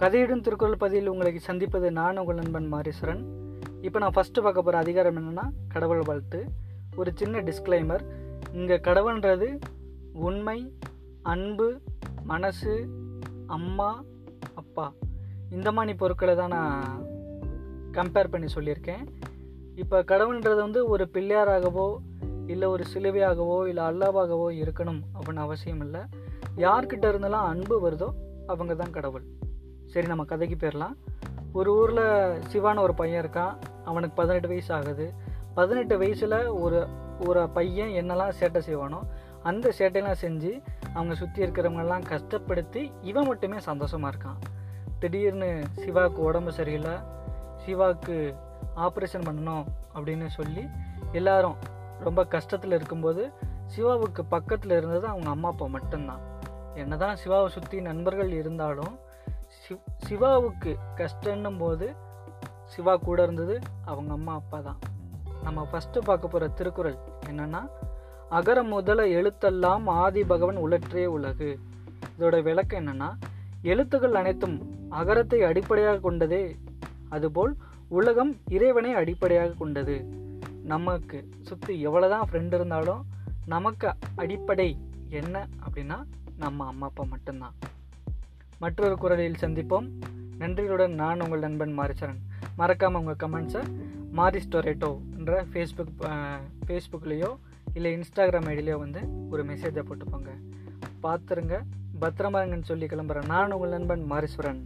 கதையிடும் திருக்குறள் பதிவில் உங்களுக்கு சந்திப்பது நான் உங்கள் நண்பன் மாரீஸ்வரன் இப்போ நான் ஃபஸ்ட்டு பார்க்க போகிற அதிகாரம் என்னென்னா கடவுள் வாழ்த்து. ஒரு சின்ன டிஸ்க்ளைமர் இங்கே கடவுள்ன்றது உண்மை அன்பு மனசு அம்மா அப்பா. இந்த மாதிரி பொருட்களை தான் நான் கம்பேர் பண்ணி சொல்லியிருக்கேன். இப்போ கடவுள்ன்றது வந்து ஒரு பிள்ளையாராகவோ இல்லை ஒரு சிலுவையாகவோ இல்லை அல்லாவாகவோ இருக்கணும் அப்படின்னு அவசியம் இல்லை. யார்கிட்ட இருந்தெல்லாம் அன்பு வருதோ அவங்க தான் கடவுள். சரி நம்ம கதைக்கு போயிடலாம் ஒரு ஊரில் சிவான ஒரு பையன் இருக்கான். அவனுக்கு பதினெட்டு வயசு ஆகுது. பதினெட்டு வயசில் ஒரு ஒரு பையன் என்னெல்லாம் சேட்டை செய்வானோ அந்த சேட்டையெல்லாம் செஞ்சு அவங்க சுற்றி இருக்கிறவங்கெல்லாம் கஷ்டப்படுத்தி இவன் மட்டுமே சந்தோஷமாக இருக்கான். திடீர்னு சிவாவுக்கு உடம்பு சரியில்லை சிவாவுக்கு ஆப்ரேஷன் பண்ணணும் அப்படின்னு சொல்லி எல்லாரும் ரொம்ப கஷ்டத்தில் இருக்கும்போது சிவாவுக்கு பக்கத்தில் இருந்தது அவங்க அம்மா அப்பா மட்டும்தான். என்ன தான் சிவாவை சுற்றி நண்பர்கள் இருந்தாலும் சிவ் சிவாவுக்கு கஷ்டன்னும் போது சிவா கூட இருந்தது அவங்க அம்மா அப்பா தான். நம்ம ஃபஸ்ட்டு பார்க்க போகிற திருக்குறள் என்னென்னா அகர முதல எழுத்தெல்லாம் ஆதி பகவன் உலற்றே உலகு. இதோட விளக்கம் என்னென்னா எழுத்துக்கள் அனைத்தும் அகரத்தை அடிப்படையாக கொண்டதே அதுபோல் உலகம் இறைவனை அடிப்படையாக கொண்டது. நமக்கு சுற்றி எவ்வளோதான் ஃப்ரெண்ட் இருந்தாலும் நமக்கு அடிப்படை என்ன அப்படின்னா நம்ம அம்மா அப்பா மட்டும்தான். மற்றொரு குரலில் சந்திப்போம். நன்றியுடன் நான் உங்கள் நண்பன் மாரிச்சரன் மறக்காமல் உங்கள் கமெண்ட்ஸை மாரி டொரேட்டோ என்ற ஃபேஸ்புக் ஃபேஸ்புக்லேயோ இல்லை இன்ஸ்டாகிராம் ஐடியிலையோ வந்து ஒரு மெசேஜை போட்டுப்போங்க பார்த்துருங்க பத்திரமா இருங்கன்னு சொல்லி கிளம்புறேன். நான் உங்கள் நண்பன் மாரீஸ்வரன்.